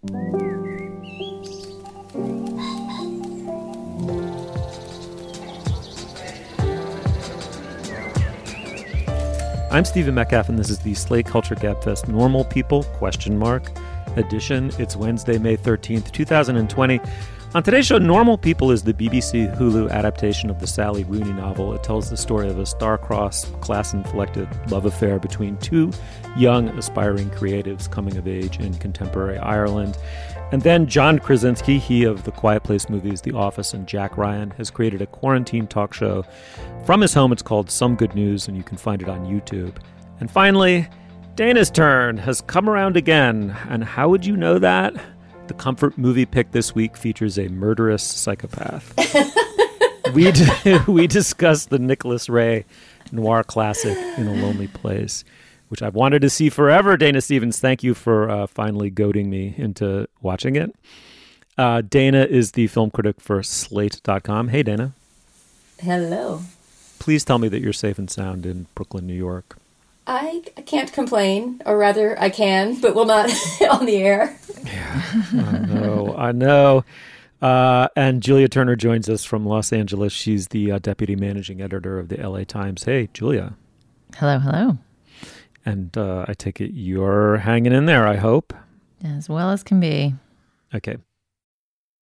I'm Stephen Metcalf, and this is the Slate Culture Gabfest Normal People question mark edition. It's Wednesday, May 13th, 2020. On today's show, Normal People is the BBC Hulu adaptation of the Sally Rooney novel. It tells the story of a star-crossed, class-inflected love affair between two young, aspiring creatives coming of age in contemporary Ireland. And then John Krasinski, he of the Quiet Place movies, The Office, and Jack Ryan, has created a quarantine talk show from his home. It's called Some Good News, and you can find it on YouTube. And finally, Dana's turn has come around again. And how would you know that? The comfort movie pick this week features a murderous psychopath. we, d- we discussed the Nicholas Ray noir classic In a Lonely Place which I've wanted to see forever. Dana Stevens, thank you for uh, finally goading me into watching it. Uh, Dana is the film critic for Slate.com. Hey, Dana. Hello. Please tell me that you're safe and sound in Brooklyn, New York. I can't complain, or rather, I can, but will not on the air. Yeah, I know. I know. Uh, and Julia Turner joins us from Los Angeles. She's the uh, deputy managing editor of the LA Times. Hey, Julia. Hello, hello. And uh, I take it you're hanging in there, I hope. As well as can be. Okay.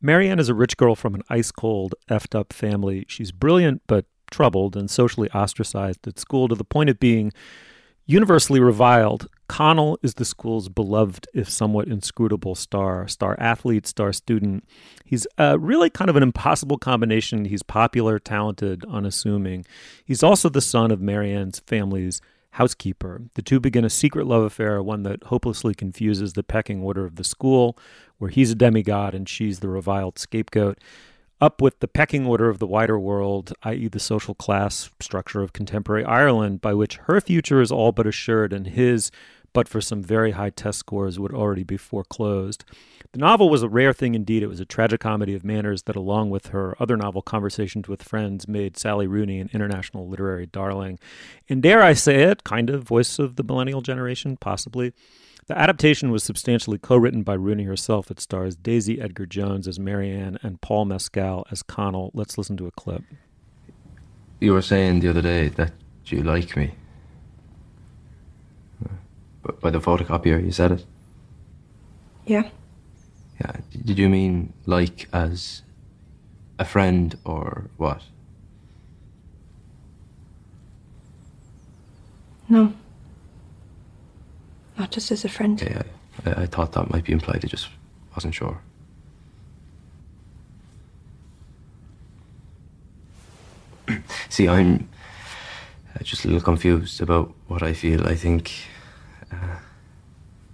Marianne is a rich girl from an ice cold, effed up family. She's brilliant but troubled and socially ostracized at school to the point of being universally reviled. Connell is the school's beloved, if somewhat inscrutable star, star athlete, star student. He's uh, really kind of an impossible combination. He's popular, talented, unassuming. He's also the son of Marianne's family's housekeeper. The two begin a secret love affair, one that hopelessly confuses the pecking order of the school, where he's a demigod and she's the reviled scapegoat, up with the pecking order of the wider world, i.e., the social class structure of contemporary Ireland, by which her future is all but assured and his, but for some very high test scores, would already be foreclosed. The novel was a rare thing indeed. It was a tragicomedy of manners that, along with her other novel, Conversations with Friends, made Sally Rooney an international literary darling. And dare I say it, kind of voice of the millennial generation, possibly. The adaptation was substantially co written by Rooney herself. It stars Daisy Edgar Jones as Marianne and Paul Mescal as Connell. Let's listen to a clip. You were saying the other day that you like me. But by the photocopier, you said it? Yeah. Yeah. Did you mean like as a friend or what? No. Not just as a friend. Okay, I, I, I thought that might be implied. I just wasn't sure. See, I'm uh, just a little confused about what I feel. I think uh,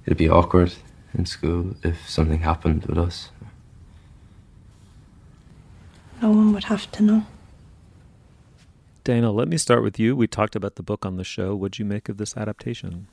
it'd be awkward in school if something happened with us. No one would have to know. Dana, let me start with you. We talked about the book on the show. What'd you make of this adaptation?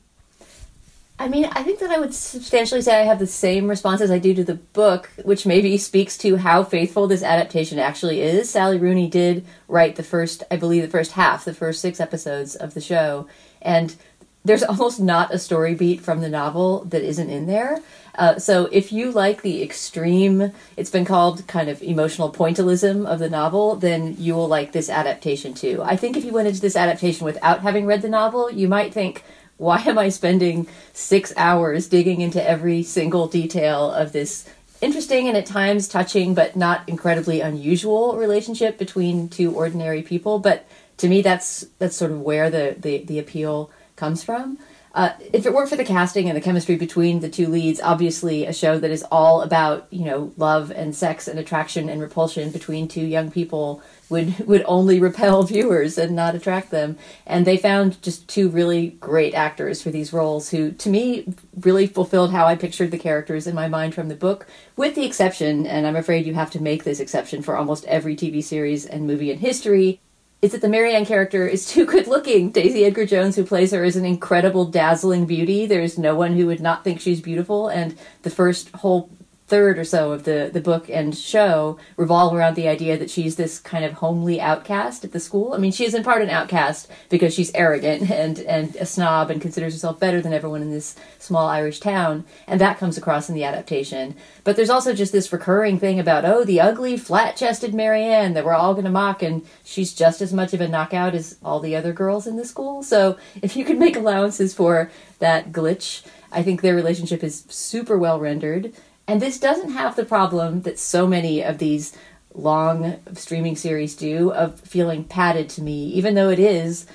I mean, I think that I would substantially say I have the same response as I do to the book, which maybe speaks to how faithful this adaptation actually is. Sally Rooney did write the first, I believe, the first half, the first six episodes of the show, and there's almost not a story beat from the novel that isn't in there. Uh, so if you like the extreme, it's been called kind of emotional pointillism of the novel, then you will like this adaptation too. I think if you went into this adaptation without having read the novel, you might think, why am I spending six hours digging into every single detail of this interesting and at times touching but not incredibly unusual relationship between two ordinary people? But to me, that's that's sort of where the the, the appeal comes from. Uh, if it weren't for the casting and the chemistry between the two leads, obviously a show that is all about you know love and sex and attraction and repulsion between two young people would would only repel viewers and not attract them. And they found just two really great actors for these roles who, to me, really fulfilled how I pictured the characters in my mind from the book, with the exception, and I'm afraid you have to make this exception for almost every TV series and movie in history, is that the Marianne character is too good looking. Daisy Edgar Jones, who plays her, is an incredible, dazzling beauty. There's no one who would not think she's beautiful, and the first whole third or so of the, the book and show revolve around the idea that she's this kind of homely outcast at the school. I mean, she is in part an outcast because she's arrogant and, and a snob and considers herself better than everyone in this small Irish town, and that comes across in the adaptation. But there's also just this recurring thing about, oh, the ugly, flat chested Marianne that we're all going to mock, and she's just as much of a knockout as all the other girls in the school. So if you could make allowances for that glitch, I think their relationship is super well rendered. And this doesn't have the problem that so many of these long streaming series do of feeling padded to me, even though it is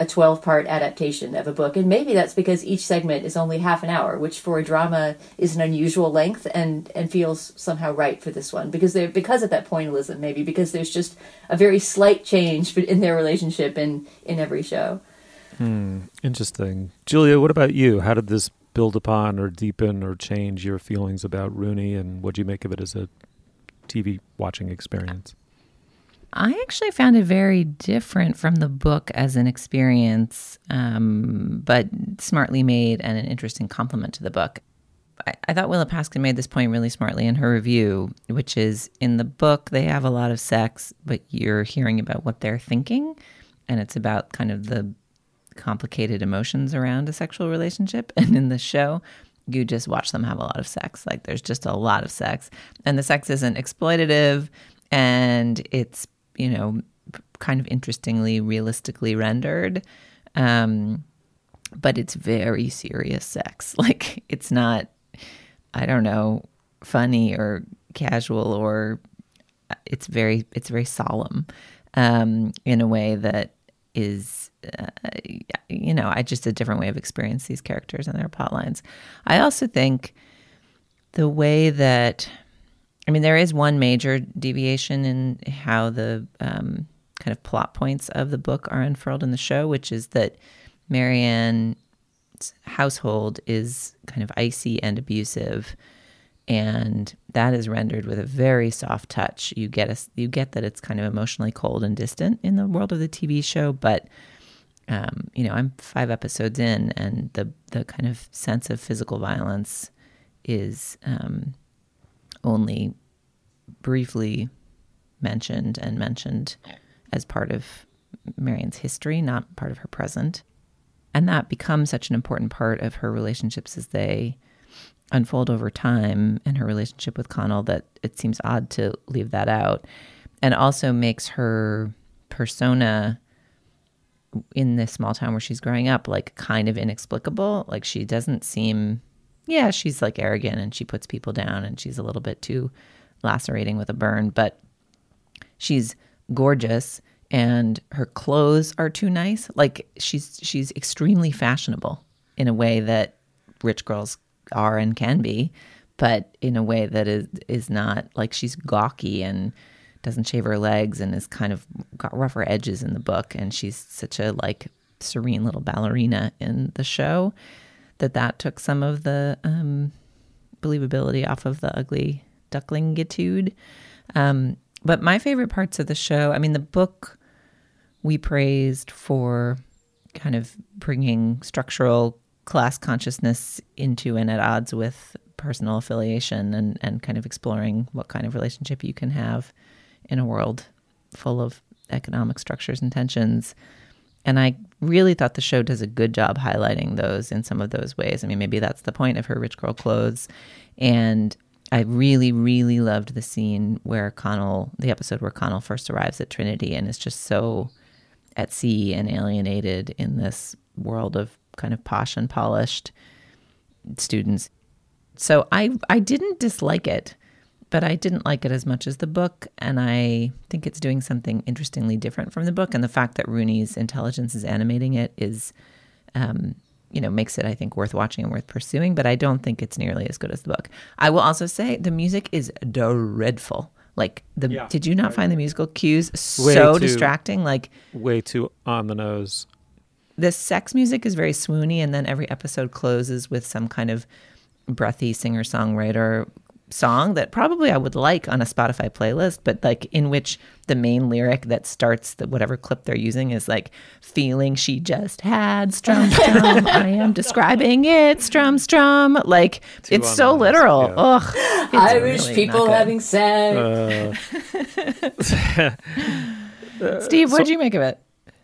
a 12 part adaptation of a book. And maybe that's because each segment is only half an hour, which for a drama is an unusual length and, and feels somehow right for this one. Because they're because of that pointillism, maybe, because there's just a very slight change in their relationship in, in every show. Hmm, interesting. Julia, what about you? How did this build upon or deepen or change your feelings about Rooney and what do you make of it as a TV watching experience? I actually found it very different from the book as an experience, um, but smartly made and an interesting complement to the book. I, I thought Willa Paskin made this point really smartly in her review, which is in the book, they have a lot of sex, but you're hearing about what they're thinking. And it's about kind of the complicated emotions around a sexual relationship. And in the show, you just watch them have a lot of sex. Like there's just a lot of sex. And the sex isn't exploitative and it's, you know, kind of interestingly, realistically rendered. Um, but it's very serious sex. Like it's not, I don't know, funny or casual or it's very, it's very solemn um, in a way that is uh, you know, I just a different way of experience these characters and their plot lines. I also think the way that, I mean, there is one major deviation in how the um, kind of plot points of the book are unfurled in the show, which is that Marianne's household is kind of icy and abusive and that is rendered with a very soft touch. You get a, you get that it's kind of emotionally cold and distant in the world of the TV show, but um, you know, I'm five episodes in, and the the kind of sense of physical violence is um, only briefly mentioned and mentioned as part of Marianne's history, not part of her present. And that becomes such an important part of her relationships as they unfold over time and her relationship with Connell that it seems odd to leave that out. And also makes her persona in this small town where she's growing up like kind of inexplicable. Like she doesn't seem yeah she's like arrogant and she puts people down and she's a little bit too lacerating with a burn but she's gorgeous and her clothes are too nice. Like she's she's extremely fashionable in a way that rich girls are and can be but in a way that is is not. Like she's gawky and doesn't shave her legs and is kind of got rougher edges in the book. And she's such a like serene little ballerina in the show that that took some of the um, believability off of the ugly ducklingitude. Um, but my favorite parts of the show i mean the book we praised for kind of bringing structural class consciousness into and at odds with personal affiliation and, and kind of exploring what kind of relationship you can have in a world full of economic structures and tensions. And I really thought the show does a good job highlighting those in some of those ways. I mean, maybe that's the point of her rich girl clothes. And I really, really loved the scene where Connell, the episode where Connell first arrives at Trinity and is just so at sea and alienated in this world of kind of posh and polished students. So I I didn't dislike it but I didn't like it as much as the book, and I think it's doing something interestingly different from the book. And the fact that Rooney's intelligence is animating it is um, you know, makes it, I think, worth watching and worth pursuing, but I don't think it's nearly as good as the book. I will also say the music is dreadful. Like the Yeah, did you not I- find the musical cues Way so too- distracting? Like Way too on the nose. the sex music is very swoony, and then every episode closes with some kind of breathy singer songwriter song that probably I would like on a Spotify playlist, but like in which the main lyric that starts the whatever clip they're using is like feeling she just had strum strum. I am describing it strum strum. Like it's so the literal. yeah. Ugh. it's Irish really people not good. having sex. Uh, Steve, what'd you make of it?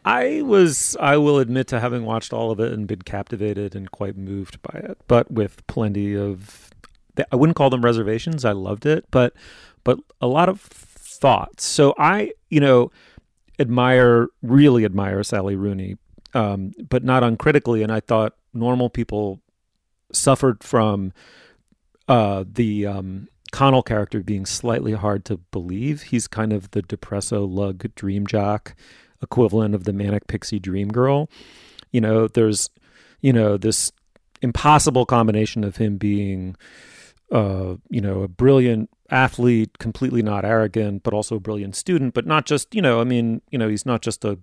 I was, I will admit to having watched all of it and been captivated and quite moved by it, but with plenty of, I wouldn't call them reservations. I loved it, but, but a lot of thoughts. So I, you know, admire, really admire Sally Rooney, um, but not uncritically. And I thought normal people suffered from uh, the um, Connell character being slightly hard to believe. He's kind of the depresso lug dream jock equivalent of the manic pixie dream girl. You know, there's, you know, this impossible combination of him being, uh, you know, a brilliant athlete, completely not arrogant, but also a brilliant student, but not just, you know, I mean, you know, he's not just a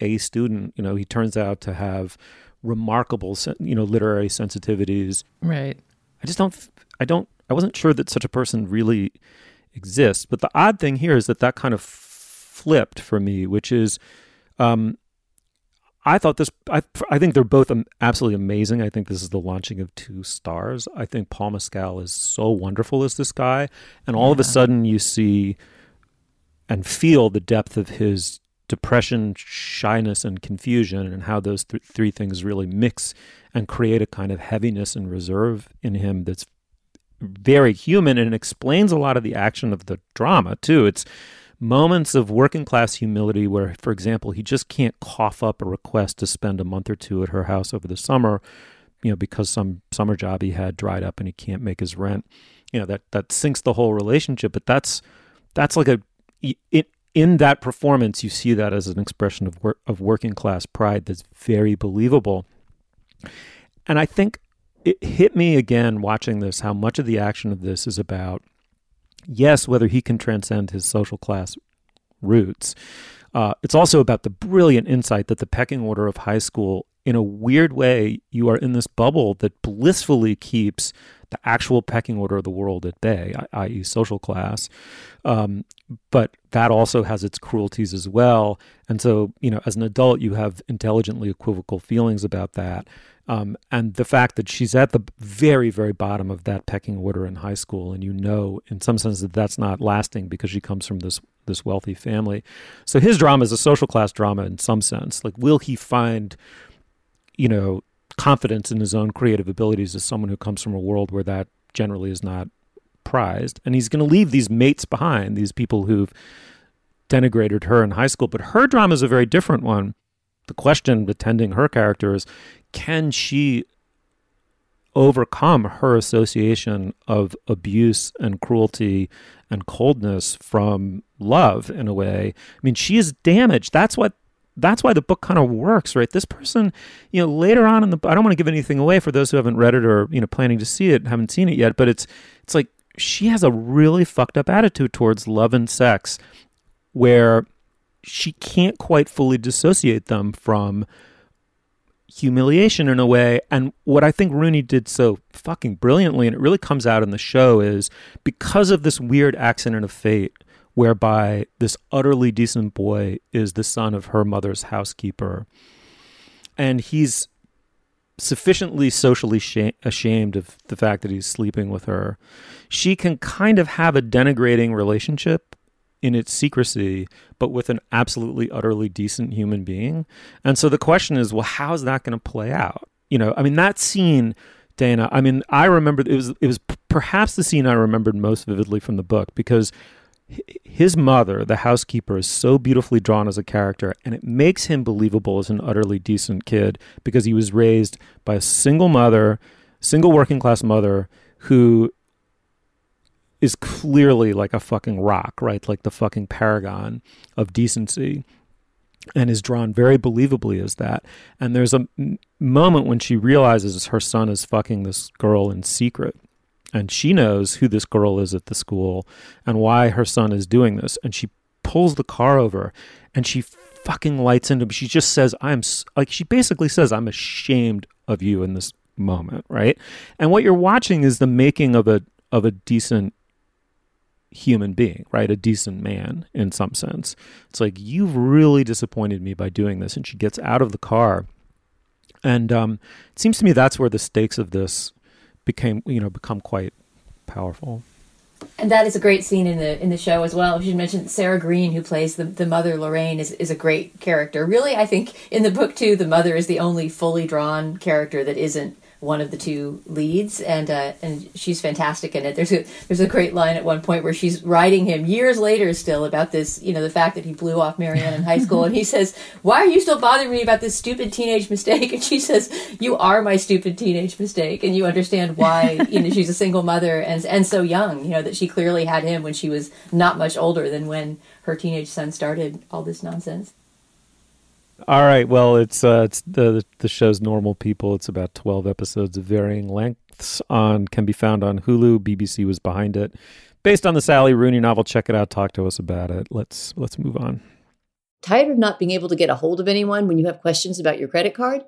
a student. You know, he turns out to have remarkable, you know, literary sensitivities. Right. I just don't, I don't, I wasn't sure that such a person really exists. But the odd thing here is that that kind of flipped for me, which is, um, I thought this, I, I think they're both absolutely amazing. I think this is the launching of two stars. I think Paul Mescal is so wonderful as this guy. And all of a sudden you see and feel the depth of his depression, shyness, and confusion, and how those th- three things really mix and create a kind of heaviness and reserve in him that's very human and explains a lot of the action of the drama too. It's moments of working class humility where, for example, he just can't cough up a request to spend a month or two at her house over the summer, you know, because some summer job he had dried up and he can't make his rent. You know, that that sinks the whole relationship. But that's that's like a it, in that performance you see that as an expression of of working class pride that's very believable. And I think it hit me again watching this how much of the action of this is about yes whether he can transcend his social class roots. Uh, it's also about the brilliant insight that the pecking order of high school in a weird way you are in this bubble that blissfully keeps the actual pecking order of the world at bay i.e social class um, but that also has its cruelties as well and so you know as an adult you have intelligently equivocal feelings about that um, and the fact that she's at the very, very bottom of that pecking order in high school, and you know, in some sense, that that's not lasting because she comes from this this wealthy family. So his drama is a social class drama in some sense. Like, will he find, you know, confidence in his own creative abilities as someone who comes from a world where that generally is not prized? And he's going to leave these mates behind, these people who've denigrated her in high school. But her drama is a very different one. The question attending her character is can she overcome her association of abuse and cruelty and coldness from love in a way i mean she is damaged that's what that's why the book kind of works right this person you know later on in the i don't want to give anything away for those who haven't read it or you know planning to see it haven't seen it yet but it's it's like she has a really fucked up attitude towards love and sex where she can't quite fully dissociate them from humiliation in a way. And what I think Rooney did so fucking brilliantly, and it really comes out in the show, is because of this weird accident of fate whereby this utterly decent boy is the son of her mother's housekeeper. And he's sufficiently socially sha- ashamed of the fact that he's sleeping with her. She can kind of have a denigrating relationship in its secrecy, but with an absolutely, utterly decent human being. And so the question is, well, how is that going to play out? You know, I mean, that scene, Dana. I mean, I remember it was it was perhaps the scene I remembered most vividly from the book because his mother, the housekeeper, is so beautifully drawn as a character, and it makes him believable as an utterly decent kid because he was raised by a single mother, single working class mother who is clearly like a fucking rock, right? Like the fucking paragon of decency. and is drawn very believably as that. And there's a moment when she realizes her son is fucking this girl in secret. And she knows who this girl is at the school and why her son is doing this. And she pulls the car over and she fucking lights into him. She just says, I'm like, she basically says, I'm ashamed of you in this moment, right? And what you're watching is the making of a of a decent human being, right? A decent man in some sense. It's like, you've really disappointed me by doing this. And she gets out of the car. And um, it seems to me that's where the stakes of this became, you know, become quite powerful. And that is a great scene in the in the show as well. You mentioned Sarah Greene, who plays the, the mother Lorraine, is, is a great character. Really, I think in the book too, the mother is the only fully drawn character that isn't one of the two leads, and uh, and she's fantastic in it. There's a there's a great line at one point where she's writing him years later still about this, you know, the fact that he blew off Marianne in high school, and he says, "Why are you still bothering me about this stupid teenage mistake?" And she says, "You are my stupid teenage mistake," and you understand why. You know, she's a single mother and and so young. You know that she clearly had him when she was not much older than when her teenage son started all this nonsense. All right. Well, it's uh, it's the the show's normal people. It's about twelve episodes of varying lengths. On can be found on Hulu. BBC was behind it, based on the Sally Rooney novel. Check it out. Talk to us about it. Let's let's move on. Tired of not being able to get a hold of anyone when you have questions about your credit card?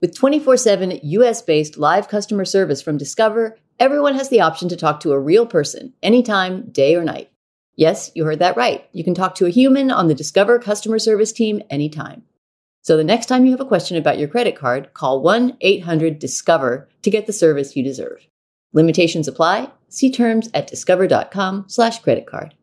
With 24 7 US based live customer service from Discover, everyone has the option to talk to a real person anytime, day or night. Yes, you heard that right. You can talk to a human on the Discover customer service team anytime. So the next time you have a question about your credit card, call 1 800 Discover to get the service you deserve. Limitations apply. See terms at discover.com/slash credit card.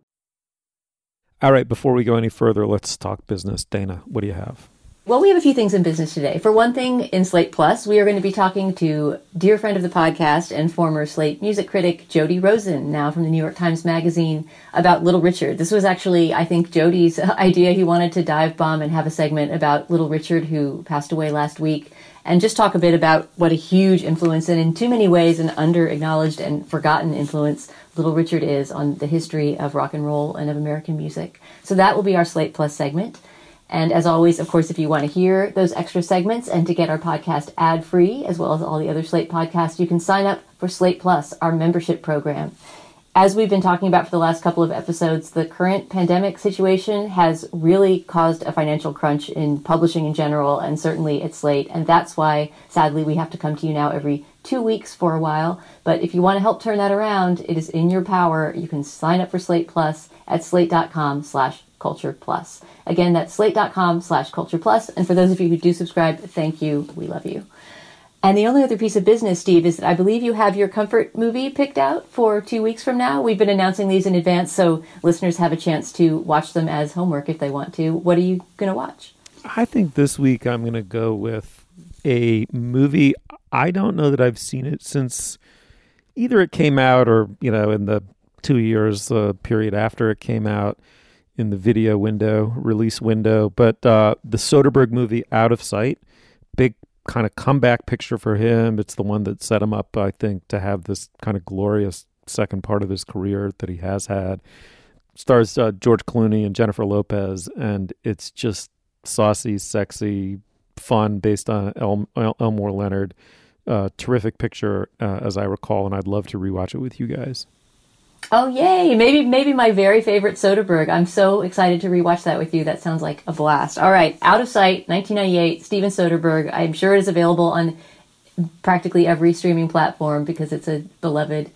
All right, before we go any further, let's talk business. Dana, what do you have? Well, we have a few things in business today. For one thing, in Slate Plus, we are going to be talking to dear friend of the podcast and former Slate music critic Jody Rosen, now from the New York Times Magazine, about Little Richard. This was actually, I think, Jody's idea. He wanted to dive bomb and have a segment about Little Richard, who passed away last week, and just talk a bit about what a huge influence and, in too many ways, an under acknowledged and forgotten influence Little Richard is on the history of rock and roll and of American music. So that will be our Slate Plus segment. And as always, of course, if you want to hear those extra segments and to get our podcast ad free, as well as all the other Slate podcasts, you can sign up for Slate Plus, our membership program. As we've been talking about for the last couple of episodes, the current pandemic situation has really caused a financial crunch in publishing in general, and certainly at Slate. And that's why, sadly, we have to come to you now every two weeks for a while. But if you want to help turn that around, it is in your power. You can sign up for Slate Plus at slate.com slash culture plus. Again, that's slate.com slash culture plus. And for those of you who do subscribe, thank you. We love you. And the only other piece of business, Steve, is that I believe you have your comfort movie picked out for two weeks from now. We've been announcing these in advance, so listeners have a chance to watch them as homework if they want to. What are you going to watch? I think this week I'm going to go with a movie. I don't know that I've seen it since either it came out or, you know, in the two years uh, period after it came out in the video window, release window. But uh, the Soderbergh movie, Out of Sight, big kind of comeback picture for him. It's the one that set him up, I think, to have this kind of glorious second part of his career that he has had. Stars uh, George Clooney and Jennifer Lopez, and it's just saucy, sexy, fun, based on El- El- Elmore Leonard. Uh, terrific picture, uh, as I recall, and I'd love to rewatch it with you guys. Oh yay! Maybe maybe my very favorite Soderbergh. I'm so excited to rewatch that with you. That sounds like a blast. All right, Out of Sight, 1998, Steven Soderbergh. I'm sure it is available on practically every streaming platform because it's a beloved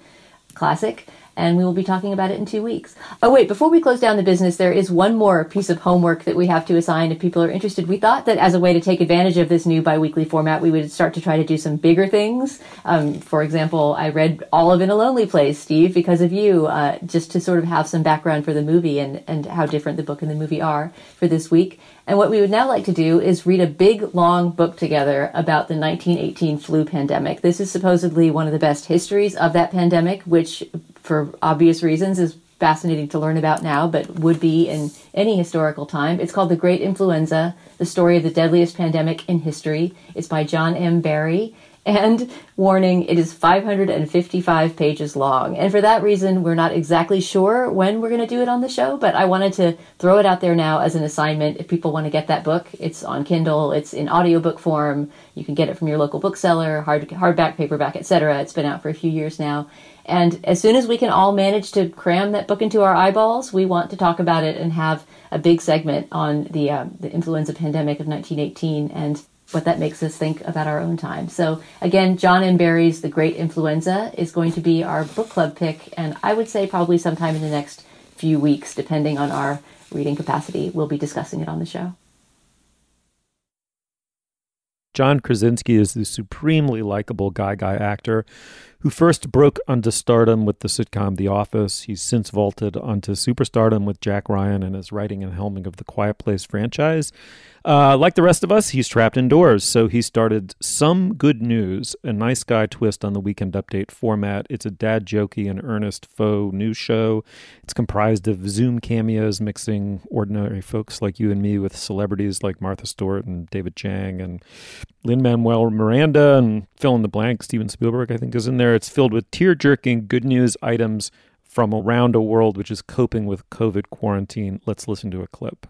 classic and we will be talking about it in two weeks. Oh, wait, before we close down the business, there is one more piece of homework that we have to assign if people are interested. We thought that as a way to take advantage of this new biweekly format, we would start to try to do some bigger things. Um, for example, I read all of In a Lonely Place, Steve, because of you, uh, just to sort of have some background for the movie and, and how different the book and the movie are for this week. And what we would now like to do is read a big, long book together about the 1918 flu pandemic. This is supposedly one of the best histories of that pandemic, which, for obvious reasons, is fascinating to learn about now, but would be in any historical time. It's called The Great Influenza The Story of the Deadliest Pandemic in History. It's by John M. Barry. And warning, it is 555 pages long. And for that reason, we're not exactly sure when we're going to do it on the show, but I wanted to throw it out there now as an assignment. If people want to get that book, it's on Kindle, it's in audiobook form. You can get it from your local bookseller, hard, hardback, paperback, etc. It's been out for a few years now. And as soon as we can all manage to cram that book into our eyeballs, we want to talk about it and have a big segment on the uh, the influenza pandemic of 1918 and what that makes us think about our own time. So again, John M. Barry's The Great Influenza is going to be our book club pick, and I would say probably sometime in the next few weeks, depending on our reading capacity, we'll be discussing it on the show. John Krasinski is the supremely likable guy guy actor who first broke onto stardom with the sitcom The Office. He's since vaulted onto superstardom with Jack Ryan and his writing and helming of the Quiet Place franchise. Uh, like the rest of us, he's trapped indoors, so he started Some Good News, a nice guy twist on the weekend update format. It's a dad jokey and earnest faux news show. It's comprised of Zoom cameos mixing ordinary folks like you and me with celebrities like Martha Stewart and David Chang and Lin Manuel Miranda and fill in the blank. Steven Spielberg, I think, is in there. It's filled with tear jerking good news items from around a world which is coping with COVID quarantine. Let's listen to a clip.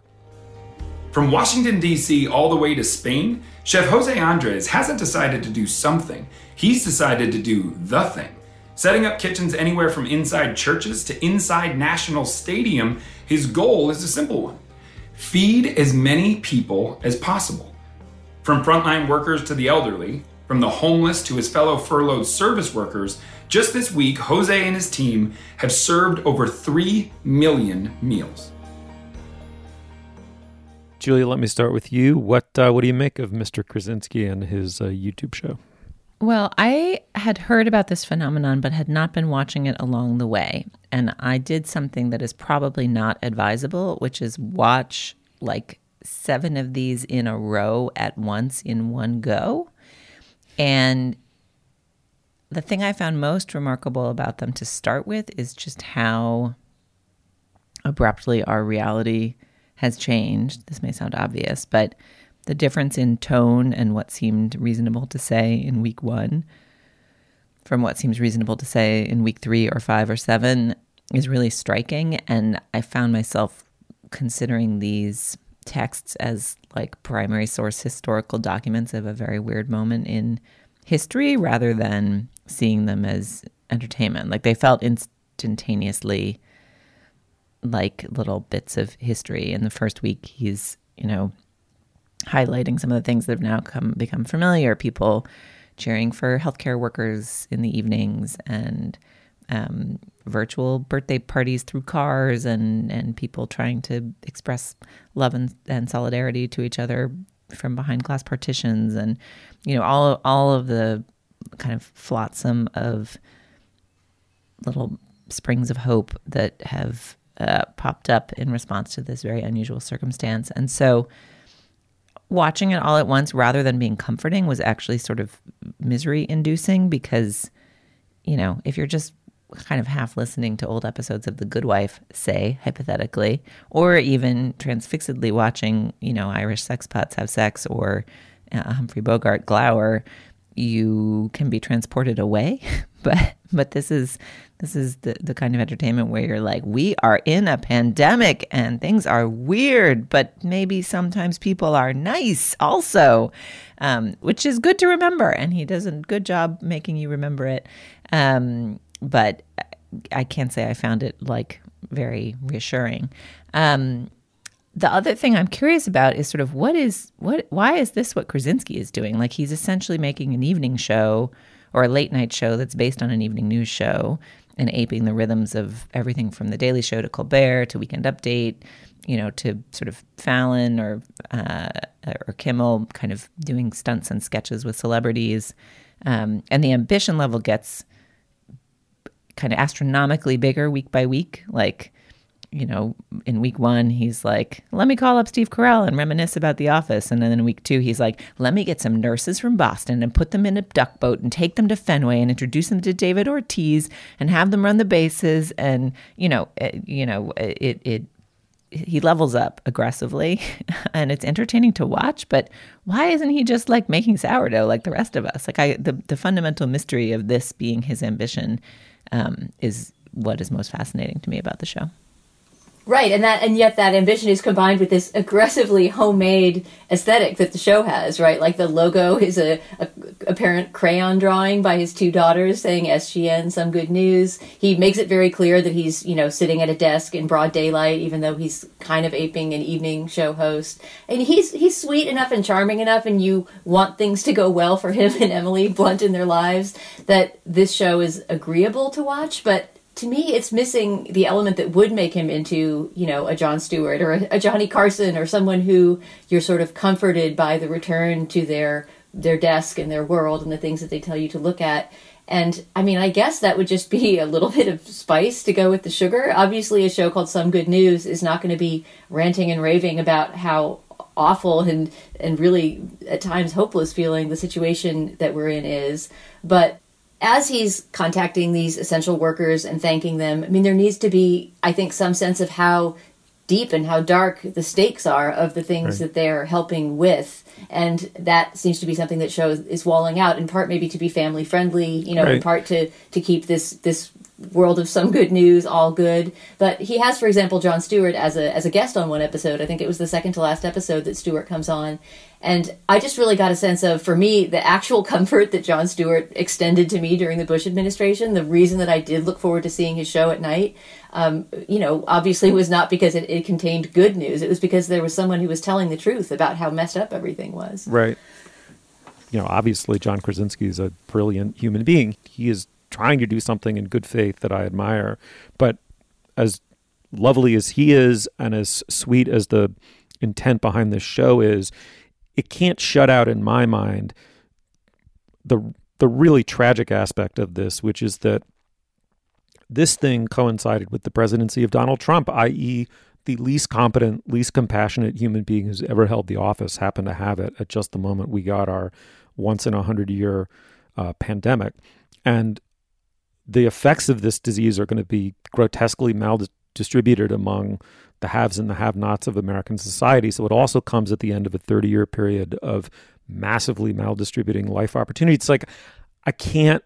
From Washington, D.C., all the way to Spain, Chef Jose Andres hasn't decided to do something. He's decided to do the thing. Setting up kitchens anywhere from inside churches to inside National Stadium, his goal is a simple one feed as many people as possible. From frontline workers to the elderly, from the homeless to his fellow furloughed service workers, just this week, Jose and his team have served over 3 million meals. Julia, let me start with you. What uh, what do you make of Mr. Krasinski and his uh, YouTube show? Well, I had heard about this phenomenon, but had not been watching it along the way. And I did something that is probably not advisable, which is watch like seven of these in a row at once in one go. And the thing I found most remarkable about them to start with is just how abruptly our reality has changed. This may sound obvious, but the difference in tone and what seemed reasonable to say in week one from what seems reasonable to say in week three or five or seven is really striking. And I found myself considering these texts as like primary source historical documents of a very weird moment in history rather than seeing them as entertainment. Like they felt instantaneously like little bits of history. In the first week, he's, you know, highlighting some of the things that have now come become familiar. People cheering for healthcare workers in the evenings and um, virtual birthday parties through cars and, and people trying to express love and, and solidarity to each other from behind glass partitions and you know all all of the kind of flotsam of little springs of hope that have uh, popped up in response to this very unusual circumstance. And so watching it all at once rather than being comforting was actually sort of misery inducing because, you know, if you're just kind of half listening to old episodes of The Good Wife, say, hypothetically, or even transfixedly watching, you know, Irish sexpots have sex or uh, Humphrey Bogart glower, you can be transported away. but but this is this is the, the kind of entertainment where you're like, we are in a pandemic and things are weird, but maybe sometimes people are nice also, um, which is good to remember. And he does a good job making you remember it. Um, but I can't say I found it like very reassuring. Um, the other thing I'm curious about is sort of what is what why is this what Krasinski is doing? Like he's essentially making an evening show or a late night show that's based on an evening news show and aping the rhythms of everything from the Daily Show to Colbert to Weekend Update, you know, to sort of Fallon or uh, or Kimmel, kind of doing stunts and sketches with celebrities, um, and the ambition level gets kind of astronomically bigger week by week. Like you know, in week one, he's like, let me call up Steve Carell and reminisce about The Office. And then in week two, he's like, let me get some nurses from Boston and put them in a duck boat and take them to Fenway and introduce them to David Ortiz and have them run the bases. And, you know, it, you know, eh, it, it, he levels up aggressively and it's entertaining to watch but why isn't he just like making sourdough like the rest of us like i the, the fundamental mystery of this being his ambition um, is what is most fascinating to me about the show Right, and that and yet that ambition is combined with this aggressively homemade aesthetic that the show has, right? Like the logo is a, a apparent crayon drawing by his two daughters saying SGN some good news. He makes it very clear that he's, you know, sitting at a desk in broad daylight even though he's kind of aping an evening show host. And he's he's sweet enough and charming enough and you want things to go well for him and Emily Blunt in their lives that this show is agreeable to watch, but to me, it's missing the element that would make him into, you know, a Jon Stewart or a, a, Johnny Carson or someone who you're sort of comforted by the return to their their desk and their world and the things that they tell you to look at. And I mean, I guess that would just be a little bit of spice to go with the sugar. Obviously, a show called Some Good News is not going to be ranting and raving about how awful and and really at times hopeless feeling the situation that we're in is, but as he's contacting these essential workers and thanking them, I mean, there needs to be, I think, some sense of how deep and how dark the stakes are of the things right. that they're helping with. And that seems to be something that shows is walling out in part maybe to be family friendly, you know, right. in part to to keep this this world of some good news all good but he has for example Jon Stewart as a as a guest on one episode i think it was the second to last episode that stewart comes on and i just really got a sense of for me the actual comfort that Jon Stewart extended to me during the bush administration the reason that i did look forward to seeing his show at night um, you know obviously was not because it, it contained good news. It was because there was someone who was telling the truth about how messed up everything was. Right. You know obviously john krasinski is a brilliant human being. He is trying to do something in good faith that I admire. But as lovely as he is and as sweet as the intent behind this show is, it can't shut out in my mind the the really tragic aspect of this, which is that this thing coincided with the presidency of Donald Trump, i.e., the least competent, least compassionate human being who's ever held the office happened to have it at just the moment we got our once in a hundred year uh, pandemic. And the effects of this disease are going to be grotesquely maldistributed among the haves and the have nots of American society. So it also comes at the end of a 30 year period of massively maldistributing life opportunities. It's like, I can't.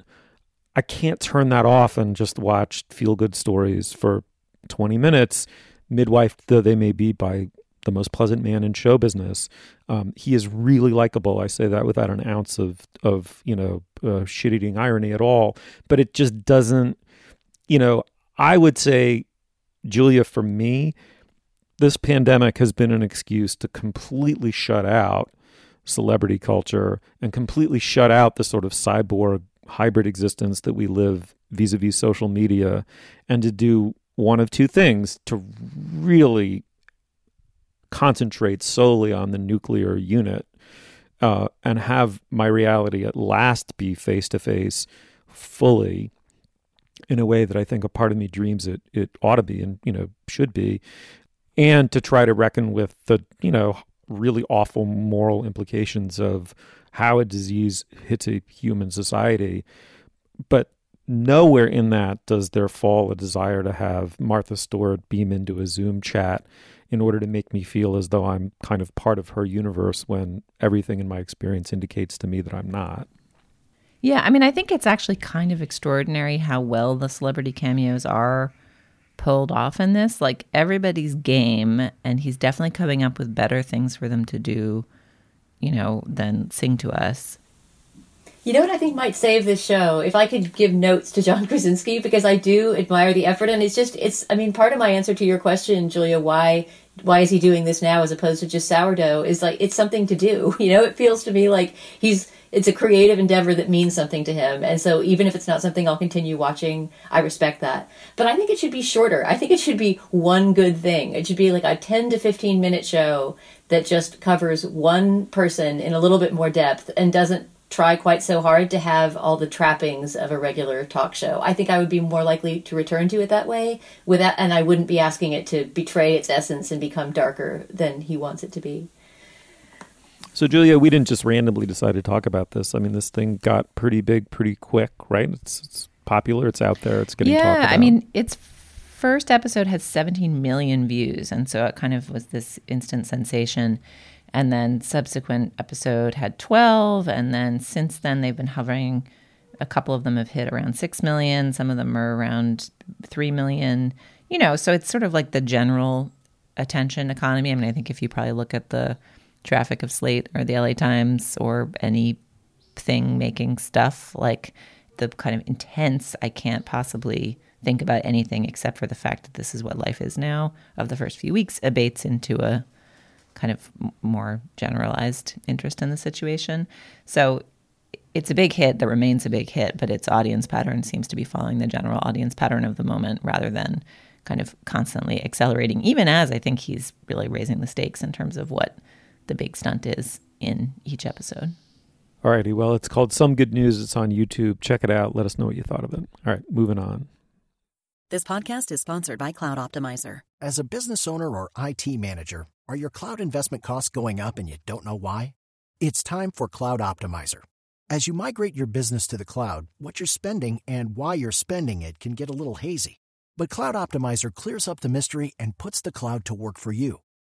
I can't turn that off and just watch feel good stories for 20 minutes, midwife though they may be by the most pleasant man in show business. Um, he is really likable. I say that without an ounce of of you know uh, shit eating irony at all. But it just doesn't. You know, I would say, Julia, for me, this pandemic has been an excuse to completely shut out celebrity culture and completely shut out the sort of cyborg hybrid existence that we live vis-a-vis social media and to do one of two things to really concentrate solely on the nuclear unit uh, and have my reality at last be face to face fully in a way that I think a part of me dreams it it ought to be and you know should be and to try to reckon with the you know really awful moral implications of how a disease hits a human society but nowhere in that does there fall a desire to have Martha Stewart beam into a Zoom chat in order to make me feel as though I'm kind of part of her universe when everything in my experience indicates to me that I'm not. Yeah, I mean, I think it's actually kind of extraordinary how well the celebrity cameos are pulled off in this. Like everybody's game, and he's definitely coming up with better things for them to do, you know, than sing to us. You know what I think might save this show? If I could give notes to John Krasinski, because I do admire the effort, and it's just, it's, I mean, part of my answer to your question, Julia, why, why is he doing this now as opposed to just sourdough, is like, it's something to do. You know, it feels to me like he's, it's a creative endeavor that means something to him. And so even if it's not something I'll continue watching, I respect that. But I think it should be shorter. I think it should be one good thing. It should be like a 10 to 15 minute show that just covers one person in a little bit more depth and doesn't try quite so hard to have all the trappings of a regular talk show. I think I would be more likely to return to it that way without and I wouldn't be asking it to betray its essence and become darker than he wants it to be. So Julia, we didn't just randomly decide to talk about this. I mean, this thing got pretty big pretty quick, right? It's, it's popular, it's out there, it's getting yeah, talked about. I mean, it's first episode had 17 million views, and so it kind of was this instant sensation. And then subsequent episode had 12, and then since then they've been hovering. A couple of them have hit around 6 million, some of them are around 3 million. You know, so it's sort of like the general attention economy. I mean, I think if you probably look at the traffic of Slate or the LA Times or anything making stuff like the kind of intense, I can't possibly think about anything except for the fact that this is what life is now of the first few weeks abates into a kind of more generalized interest in the situation. So it's a big hit that remains a big hit, but its audience pattern seems to be following the general audience pattern of the moment rather than kind of constantly accelerating, even as I think he's really raising the stakes in terms of what the big stunt is in each episode. All righty. Well, it's called Some Good News. It's on YouTube. Check it out. Let us know what you thought of it. All right, moving on. This podcast is sponsored by Cloud Optimizer. As a business owner or IT manager, are your cloud investment costs going up and you don't know why? It's time for Cloud Optimizer. As you migrate your business to the cloud, what you're spending and why you're spending it can get a little hazy. But Cloud Optimizer clears up the mystery and puts the cloud to work for you.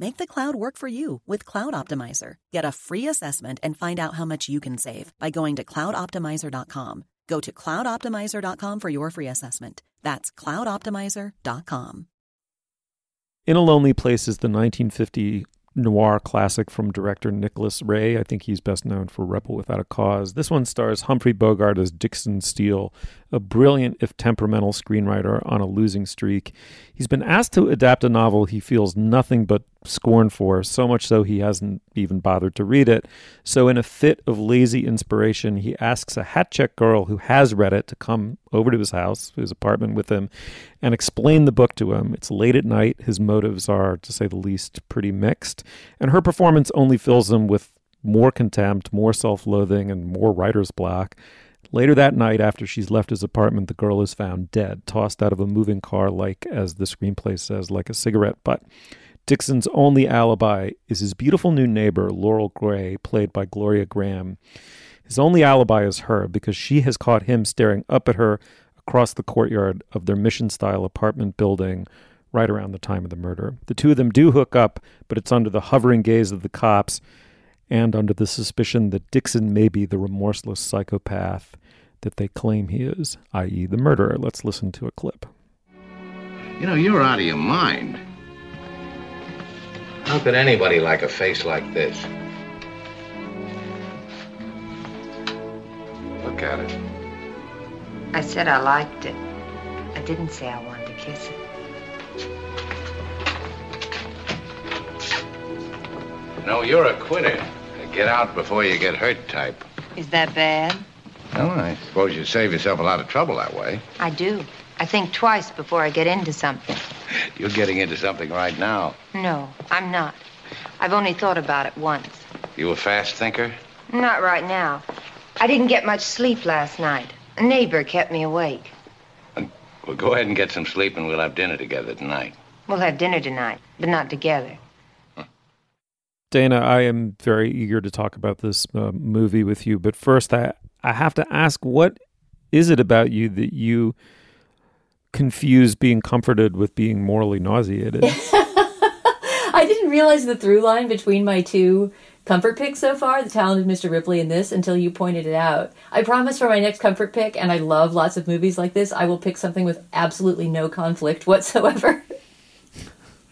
Make the cloud work for you with Cloud Optimizer. Get a free assessment and find out how much you can save by going to cloudoptimizer.com. Go to cloudoptimizer.com for your free assessment. That's cloudoptimizer.com. In a Lonely Place is the 1950 noir classic from director Nicholas Ray. I think he's best known for Rebel Without a Cause. This one stars Humphrey Bogart as Dixon Steele, a brilliant, if temperamental, screenwriter on a losing streak. He's been asked to adapt a novel he feels nothing but scorn for, so much so he hasn't even bothered to read it. So, in a fit of lazy inspiration, he asks a hat check girl who has read it to come over to his house, his apartment with him, and explain the book to him. It's late at night. His motives are, to say the least, pretty mixed. And her performance only fills him with more contempt, more self loathing, and more writer's block. Later that night, after she's left his apartment, the girl is found dead, tossed out of a moving car, like, as the screenplay says, like a cigarette butt. Dixon's only alibi is his beautiful new neighbor, Laurel Gray, played by Gloria Grahame. His only alibi is her because she has caught him staring up at her across the courtyard of their mission style apartment building right around the time of the murder. The two of them do hook up, but it's under the hovering gaze of the cops and under the suspicion that Dixon may be the remorseless psychopath that they claim he is, i.e., the murderer. Let's listen to a clip. You know, you're out of your mind. How could anybody like a face like this? Look at it. I said I liked it. I didn't say I wanted to kiss it. No, you're a quitter. Get out before you get hurt type. Is that bad? Well, I suppose you save yourself a lot of trouble that way. I do. I think twice before I get into something. You're getting into something right now. No, I'm not. I've only thought about it once. You a fast thinker? Not right now. I didn't get much sleep last night. A neighbor kept me awake. Uh, well, go ahead and get some sleep and we'll have dinner together tonight. We'll have dinner tonight, but not together. Dana, I am very eager to talk about this uh, movie with you, but first I I have to ask what is it about you that you confuse being comforted with being morally nauseated? I didn't realize the through line between my two comfort picks so far, the talented Mr. Ripley and this, until you pointed it out. I promise for my next comfort pick, and I love lots of movies like this, I will pick something with absolutely no conflict whatsoever.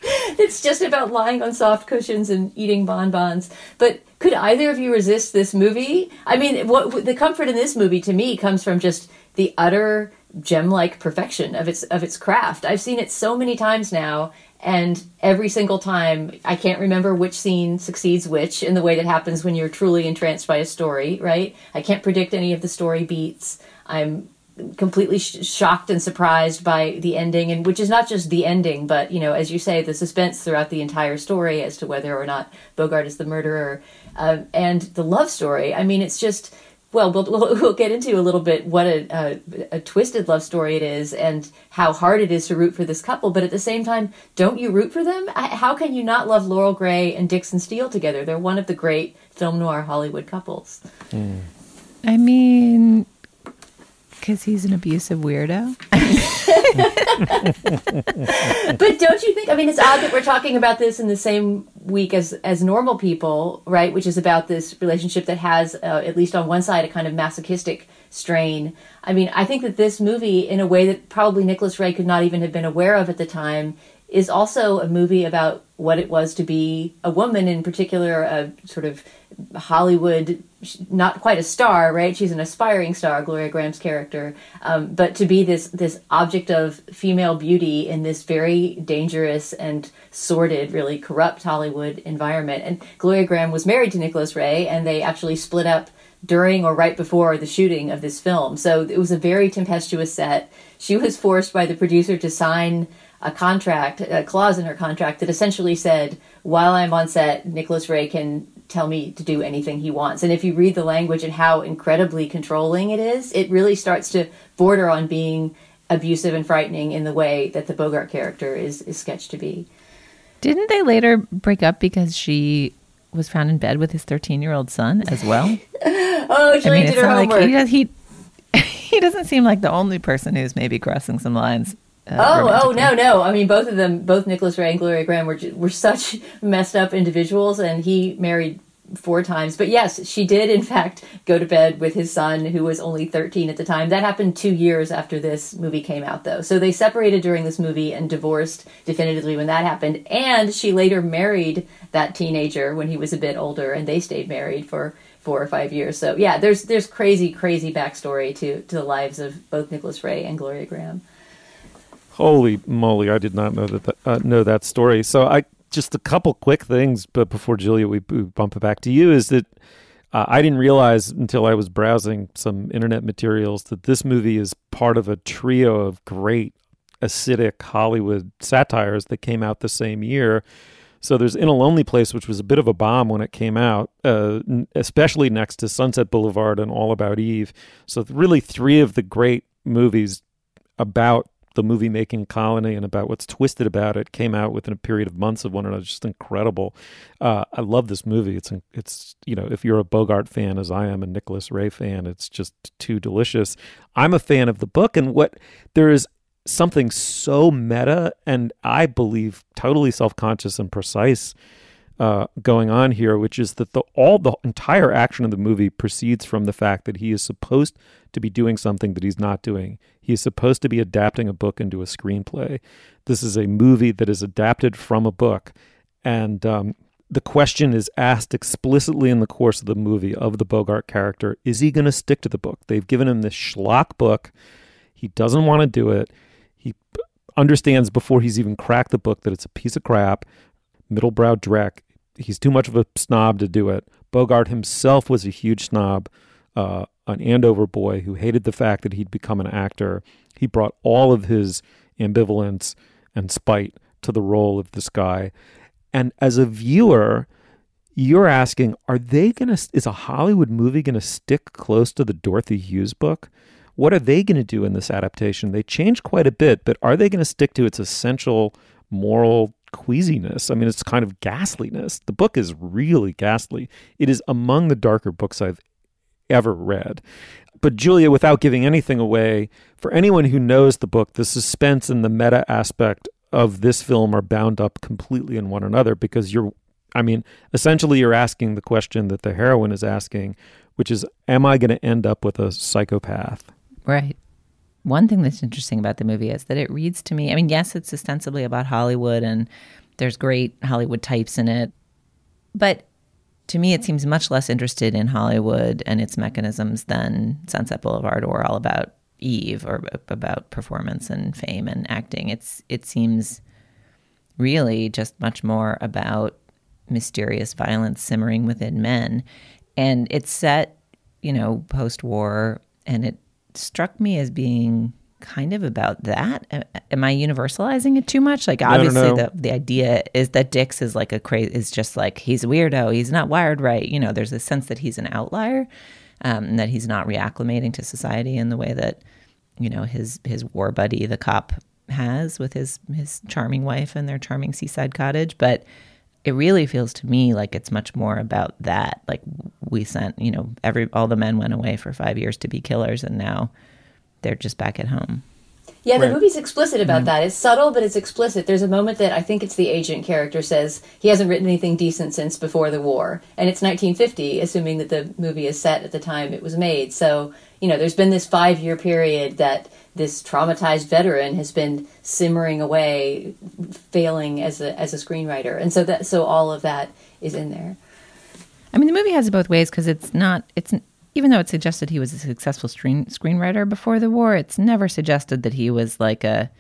it's just about lying on soft cushions and eating bonbons. But could either of you resist this movie? I mean, what the comfort in this movie to me comes from just the utter gem-like perfection of its of its craft. I've seen it so many times now and every single time I can't remember which scene succeeds which in the way that happens when you're truly entranced by a story, right? I can't predict any of the story beats. I'm completely sh- shocked and surprised by the ending, and which is not just the ending, but you know, as you say, the suspense throughout the entire story as to whether or not Bogart is the murderer, uh, and the love story. I mean, it's just well, we'll, we'll get into a little bit what a, a, a, twisted love story it is and how hard it is to root for this couple. But at the same time, don't you root for them? How can you not love Laurel Gray and Dixon Steele together? They're one of the great film noir Hollywood couples. Mm. I mean, because he's an abusive weirdo. but don't you think? I mean, it's odd that we're talking about this in the same week as as normal people, right? Which is about this relationship that has, uh, at least on one side, a kind of masochistic strain. I mean, I think that this movie, in a way that probably Nicholas Ray could not even have been aware of at the time, is also a movie about what it was to be a woman, in particular, a sort of Hollywood, not quite a star, right? She's an aspiring star, Gloria Grahame's character, um, but to be this this object of female beauty in this very dangerous and sordid, really corrupt Hollywood environment. And Gloria Grahame was married to Nicholas Ray, and they actually split up during or right before the shooting of this film. So it was a very tempestuous set. She was forced by the producer to sign a contract, a clause in her contract that essentially said, while I'm on set, Nicholas Ray can tell me to do anything he wants. And if you read the language and how incredibly controlling it is, it really starts to border on being abusive and frightening in the way that the Bogart character is is sketched to be. Didn't they later break up because she was found in bed with his 13 year old son as well? oh, she I mean, did her homework. Like he, he, he doesn't seem like the only person who's maybe crossing some lines uh, oh, oh no, no! I mean, both of them, both Nicholas Ray and Gloria Grahame, were were such messed up individuals, and he married four times. But yes, she did in fact go to bed with his son, who was only thirteen at the time. That happened two years after this movie came out, though. So they separated during this movie and divorced definitively when that happened. And she later married that teenager when he was a bit older, and they stayed married for four or five years. So yeah, there's there's crazy, crazy backstory to to the lives of both Nicholas Ray and Gloria Grahame. Holy moly! I did not know that, uh, know that story. So I just a couple quick things, but before Julia, we, we bump it back to you. Is that uh, I didn't realize until I was browsing some internet materials that this movie is part of a trio of great acidic Hollywood satires that came out the same year. So there's In a Lonely Place, which was a bit of a bomb when it came out, uh, especially next to Sunset Boulevard and All About Eve. So really, three of the great movies about the movie making colony and about what's twisted about it came out within a period of months of one another. Just incredible. Uh, I love this movie. It's it's you know if you're a Bogart fan as I am a Nicholas Ray fan, it's just too delicious. I'm a fan of the book and what there is something so meta and I believe totally self conscious and precise uh, going on here, which is that the all the entire action of the movie proceeds from the fact that he is supposed to be doing something that he's not doing. He is supposed to be adapting a book into a screenplay. This is a movie that is adapted from a book, and um, the question is asked explicitly in the course of the movie of the Bogart character: Is he going to stick to the book? They've given him this schlock book. He doesn't want to do it. He understands before he's even cracked the book that it's a piece of crap, middlebrow dreck he's too much of a snob to do it. Bogart himself was a huge snob, uh, an Andover boy who hated the fact that he'd become an actor. He brought all of his ambivalence and spite to the role of this guy. And as a viewer, you're asking, are they going to, is a Hollywood movie going to stick close to the Dorothy Hughes book? What are they going to do in this adaptation? They change quite a bit, but are they going to stick to its essential moral queasiness. I mean, it's kind of ghastliness. The book is really ghastly. It is among the darker books I've ever read. But Julia, without giving anything away, for anyone who knows the book, the suspense and the meta aspect of this film are bound up completely in one another because you're, I mean, essentially you're asking the question that the heroine is asking, which is, am I going to end up with a psychopath? Right. One thing that's interesting about the movie is that it reads to me, I mean, yes, it's ostensibly about Hollywood and there's great Hollywood types in it, but to me, it seems much less interested in Hollywood and its mechanisms than Sunset Boulevard or All About Eve or about performance and fame and acting. It's it seems really just much more about mysterious violence simmering within men, and it's set, you know, post-war, and it struck me as being kind of about that. Am I universalizing it too much? Like no, obviously no. the the idea is that Dix is like a crazy is just like he's a weirdo. He's not wired right. You know, there's a sense that he's an outlier, um, and that he's not reacclimating to society in the way that you know his his war buddy the cop has with his his charming wife and their charming seaside cottage. But it really feels to me like it's much more about that. Like we sent, you know, every all the men went away for five years to be killers, and now they're just back at home. Yeah, the Right. movie's explicit about mm-hmm. that. It's subtle, but it's explicit. There's a moment that I think it's the agent character says he hasn't written anything decent since before the war. And it's 1950, assuming that the movie is set at the time it was made. So, you know, there's been this five year period that this traumatized veteran has been simmering away, failing as a, as a screenwriter. And so that, so all of that is in there. I mean, the movie has it both ways because it's not. It's even though it suggested he was a successful screen screenwriter before the war, it's never suggested that he was like a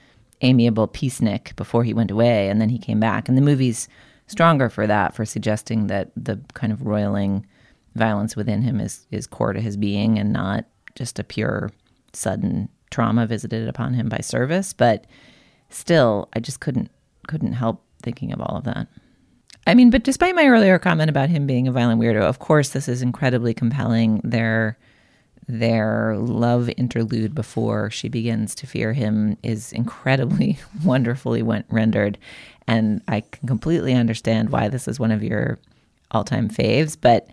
amiable peacenik before he went away and then he came back. And the movie's stronger for that, for suggesting that the kind of roiling violence within him is is core to his being and not just a pure sudden trauma visited upon him by service. But still, I just couldn't couldn't help thinking of all of that. I mean, but despite my earlier comment about him being a violent weirdo, of course, this is incredibly compelling. Their their love interlude before she begins to fear him is incredibly wonderfully went, rendered, and I can completely understand why this is one of your all-time faves. But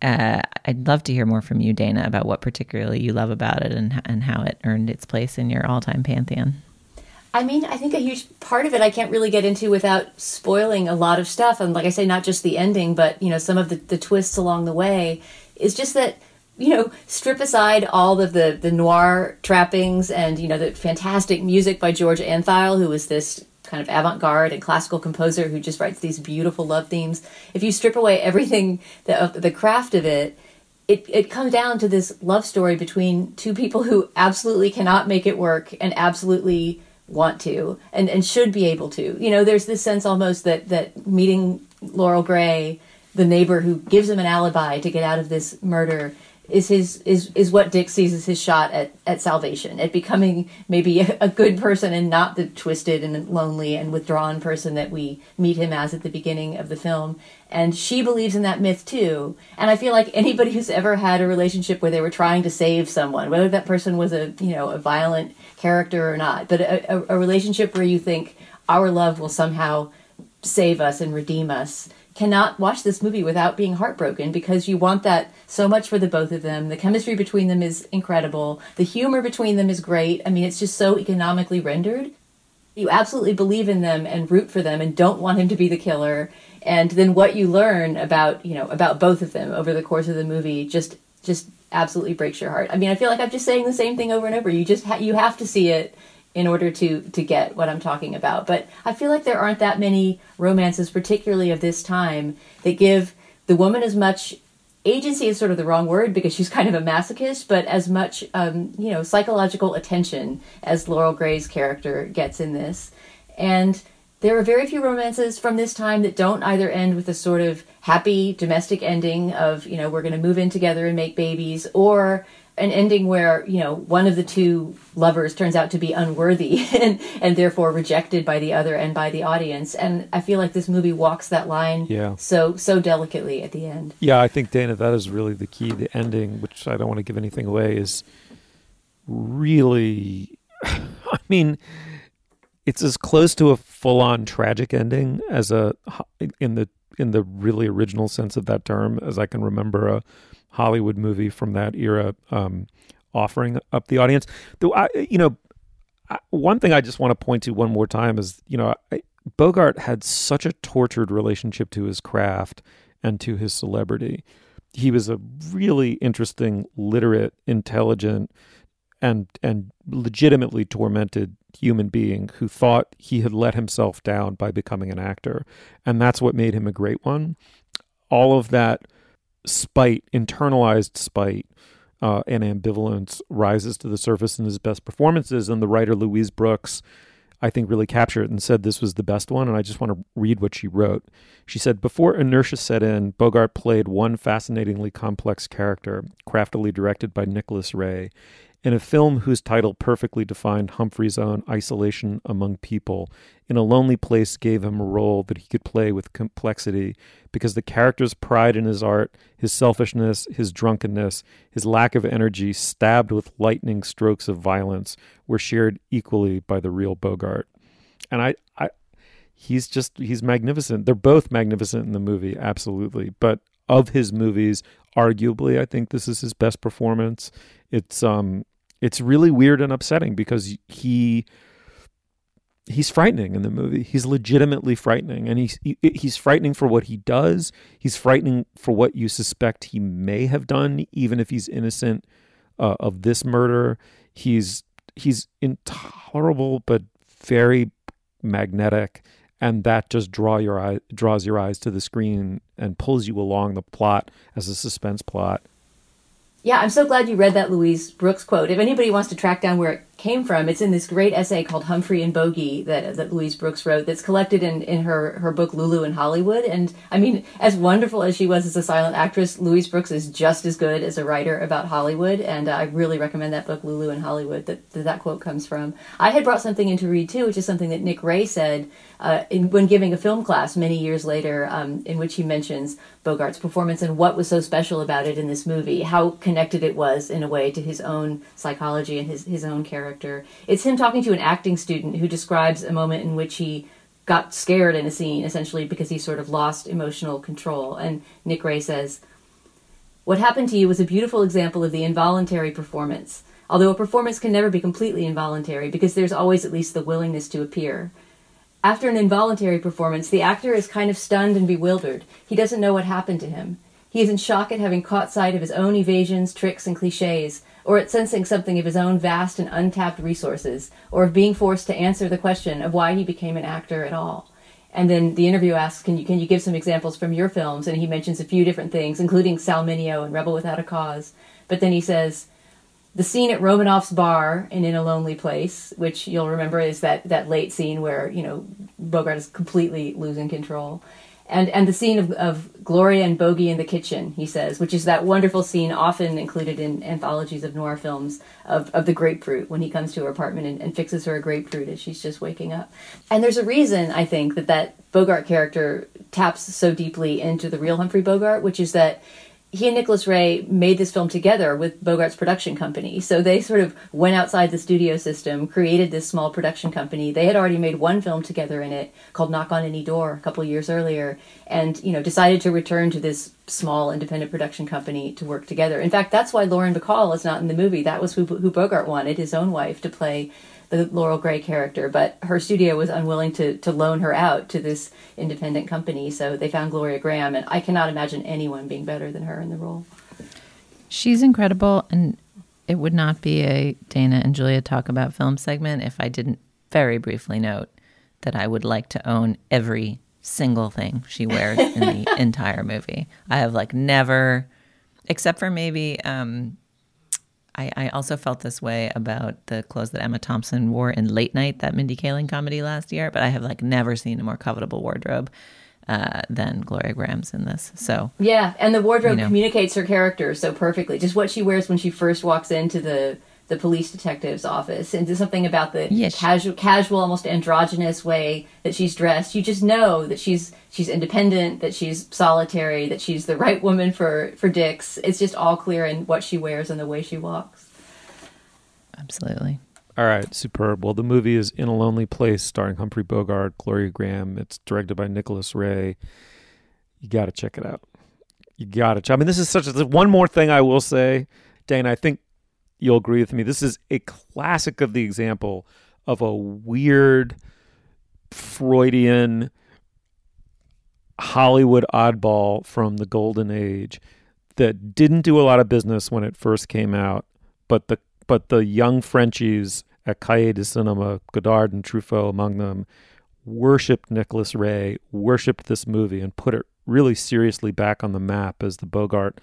uh, I'd love to hear more from you, Dana, about what particularly you love about it and and how it earned its place in your all-time pantheon. I mean, I think a huge part of it I can't really get into without spoiling a lot of stuff. And like I say, not just the ending, but you know, some of the, the twists along the way is just that, you know, strip aside all of the, the noir trappings and, you know, the fantastic music by George Antheil, who is this kind of avant-garde and classical composer who just writes these beautiful love themes. If you strip away everything, the, the craft of it, it, it comes down to this love story between two people who absolutely cannot make it work and absolutely want to and, and should be able to. You know, there's this sense almost that, that meeting Laurel Gray, the neighbor who gives him an alibi to get out of this murder, is his is is what Dick sees as his shot at, at salvation, at becoming maybe a, good person and not the twisted and lonely and withdrawn person that we meet him as at the beginning of the film. And she believes in that myth too. And I feel like anybody who's ever had a relationship where they were trying to save someone, whether that person was a you know a violent character or not, but a, a, a relationship where you think our love will somehow save us and redeem us cannot watch this movie without being heartbroken because you want that so much for the both of them. The chemistry between them is incredible. The humor between them is great. I mean, it's just so economically rendered. You absolutely believe in them and root for them and don't want him to be the killer. And then what you learn about, you know, about both of them over the course of the movie just just absolutely breaks your heart. I mean, I feel like I'm just saying the same thing over and over. You just ha- you have to see it in order to to get what I'm talking about. But I feel like there aren't that many romances, particularly of this time, that give the woman as much agency is sort of the wrong word because she's kind of a masochist, but as much um, you know psychological attention as Laurel Gray's character gets in this. And there are very few romances from this time that don't either end with a sort of happy domestic ending of you know we're going to move in together and make babies, or an ending where you know one of the two lovers turns out to be unworthy and and therefore rejected by the other and by the audience and i feel like this movie walks that line Yeah. so so delicately at the end Yeah, I think Dana, that is really the key. The ending, which I don't want to give anything away, is really. I mean, it's as close to a full-on tragic ending as a in the in the really original sense of that term as I can remember a Hollywood movie from that era um, offering up the audience. Though I, you know, I, one thing I just want to point to one more time is you know I, Bogart had such a tortured relationship to his craft and to his celebrity. He was a really interesting, literate, intelligent, and and legitimately tormented human being who thought he had let himself down by becoming an actor, and that's what made him a great one. All of that spite, internalized spite, uh, and ambivalence rises to the surface in his best performances, and the writer Louise Brooks. I think really captured it and said this was the best one. And I just want to read what she wrote. She said, Before inertia set in, Bogart played one fascinatingly complex character, craftily directed by Nicholas Ray, In a film whose title perfectly defined Humphrey's own isolation among people, In a Lonely Place gave him a role that he could play with complexity because the character's pride in his art, his selfishness, his drunkenness, his lack of energy, stabbed with lightning strokes of violence, were shared equally by the real Bogart. And I, I he's just he's magnificent. They're both magnificent in the movie, absolutely. But of his movies, arguably, I think this is his best performance. It's um it's really weird and upsetting because he he's frightening in the movie. He's legitimately frightening, and he's he, he's frightening for what he does. He's frightening for what you suspect he may have done, even if he's innocent uh, of this murder. He's he's intolerable, but very magnetic, and that just draw your eye draws your eyes to the screen and pulls you along the plot as a suspense plot. Yeah, I'm so glad you read that Louise Brooks quote. If anybody wants to track down where it came from, it's in this great essay called Humphrey and Bogey that, that Louise Brooks wrote that's collected in, in her, her book Lulu in Hollywood. And I mean, as wonderful as she was as a silent actress, Louise Brooks is just as good as a writer about Hollywood. And uh, I really recommend that book, Lulu in Hollywood, that, that that quote comes from. I had brought something in to read too, which is something that Nick Ray said uh, in, when giving a film class many years later, um, in which he mentions Bogart's performance and what was so special about it in this movie, how connected it was in a way to his own psychology and his, his own character. It's him talking to an acting student who describes a moment in which he got scared in a scene, essentially because he sort of lost emotional control. And Nick Ray says, What happened to you was a beautiful example of the involuntary performance. Although a performance can never be completely involuntary because there's always at least the willingness to appear. After an involuntary performance, the actor is kind of stunned and bewildered. He doesn't know what happened to him. He is in shock at having caught sight of his own evasions, tricks, and cliches, or at sensing something of his own vast and untapped resources, or of being forced to answer the question of why he became an actor at all. And then the interview asks, "Can you can you give some examples from your films?" And he mentions a few different things, including Sal Mineo and Rebel Without a Cause. But then he says, the scene at Romanoff's bar and In a Lonely Place, which you'll remember is that, that late scene where, you know, Bogart is completely losing control. And, and the scene of, of Gloria and Bogey in the kitchen, he says, which is that wonderful scene often included in anthologies of noir films of, of the grapefruit when he comes to her apartment and, and fixes her a grapefruit as she's just waking up. And there's a reason, I think, that that Bogart character taps so deeply into the real Humphrey Bogart, which is that he and Nicholas Ray made this film together with Bogart's production company. So they sort of went outside the studio system, created this small production company. They had already made one film together in it called Knock on Any Door a couple years earlier, and you know decided to return to this small independent production company to work together. In fact, that's why Lauren Bacall is not in the movie. That was who, who Bogart wanted, his own wife, to play the Laurel Gray character, but her studio was unwilling to to loan her out to this independent company, so they found Gloria Grahame, and I cannot imagine anyone being better than her in the role. She's incredible, and it would not be a Dana and Julia talk about film segment if I didn't very briefly note that I would like to own every single thing she wears in the entire movie. I have like never, except for maybe um, I, I also felt this way about the clothes that Emma Thompson wore in Late Night, that Mindy Kaling comedy last year. But I have like never seen a more covetable wardrobe uh, than Gloria Grahame's in this. So yeah, and the wardrobe you know. communicates her character so perfectly. Just what she wears when she first walks into the the police detective's office and something about the yes. casual casual almost androgynous way that she's dressed. You just know that she's she's independent that she's solitary that she's the right woman for for Dix. It's just all clear in what she wears and the way she walks. Absolutely. All right superb. Well the movie is in a lonely place starring humphrey bogart gloria grahame it's directed by nicholas ray. You gotta check it out. You gotta check i mean this is such a one more thing i will say. Dane i think you'll agree with me. This is a classic of the example of a weird Freudian Hollywood oddball from the golden age that didn't do a lot of business when it first came out, but the but the young Frenchies at Cahiers du Cinema, Godard and Truffaut among them, worshipped Nicholas Ray, worshipped this movie, and put it really seriously back on the map as the Bogart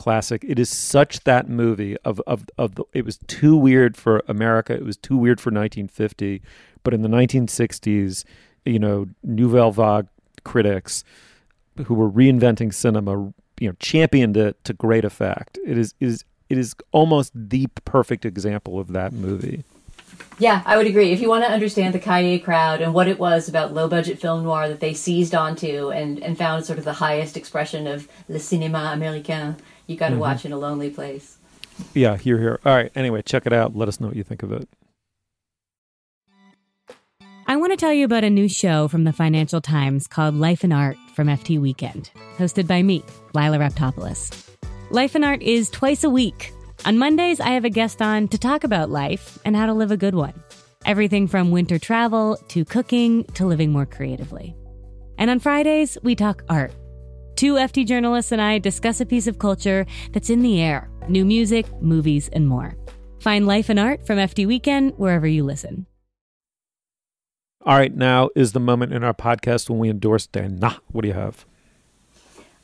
classic. It is such that movie of of of the, it was too weird for America. It was too weird for 1950, but in the 1960s, you know, Nouvelle Vague critics who were reinventing cinema, you know, championed it to great effect. It is is it is almost the perfect example of that movie. Yeah, I would agree. If you want to understand the Cahiers crowd and what it was about low budget film noir that they seized onto and, and found sort of the highest expression of le cinéma américain, you got to Mhm. watch In a Lonely Place. Yeah, here, here. All right. Anyway, check it out. Let us know what you think of it. I want to tell you about a new show from the Financial Times called Life and Art from FT Weekend, hosted by me, Lila Raptopoulos. Life and Art is twice a week. On Mondays, I have a guest on to talk about life and how to live a good one. Everything from winter travel to cooking to living more creatively. And on Fridays, we talk art. Two FT journalists and I discuss a piece of culture that's in the air new music, movies, and more. Find Life and Art from FT Weekend wherever you listen. All right, now is the moment in our podcast when we endorse Dan. Nah, what do you have?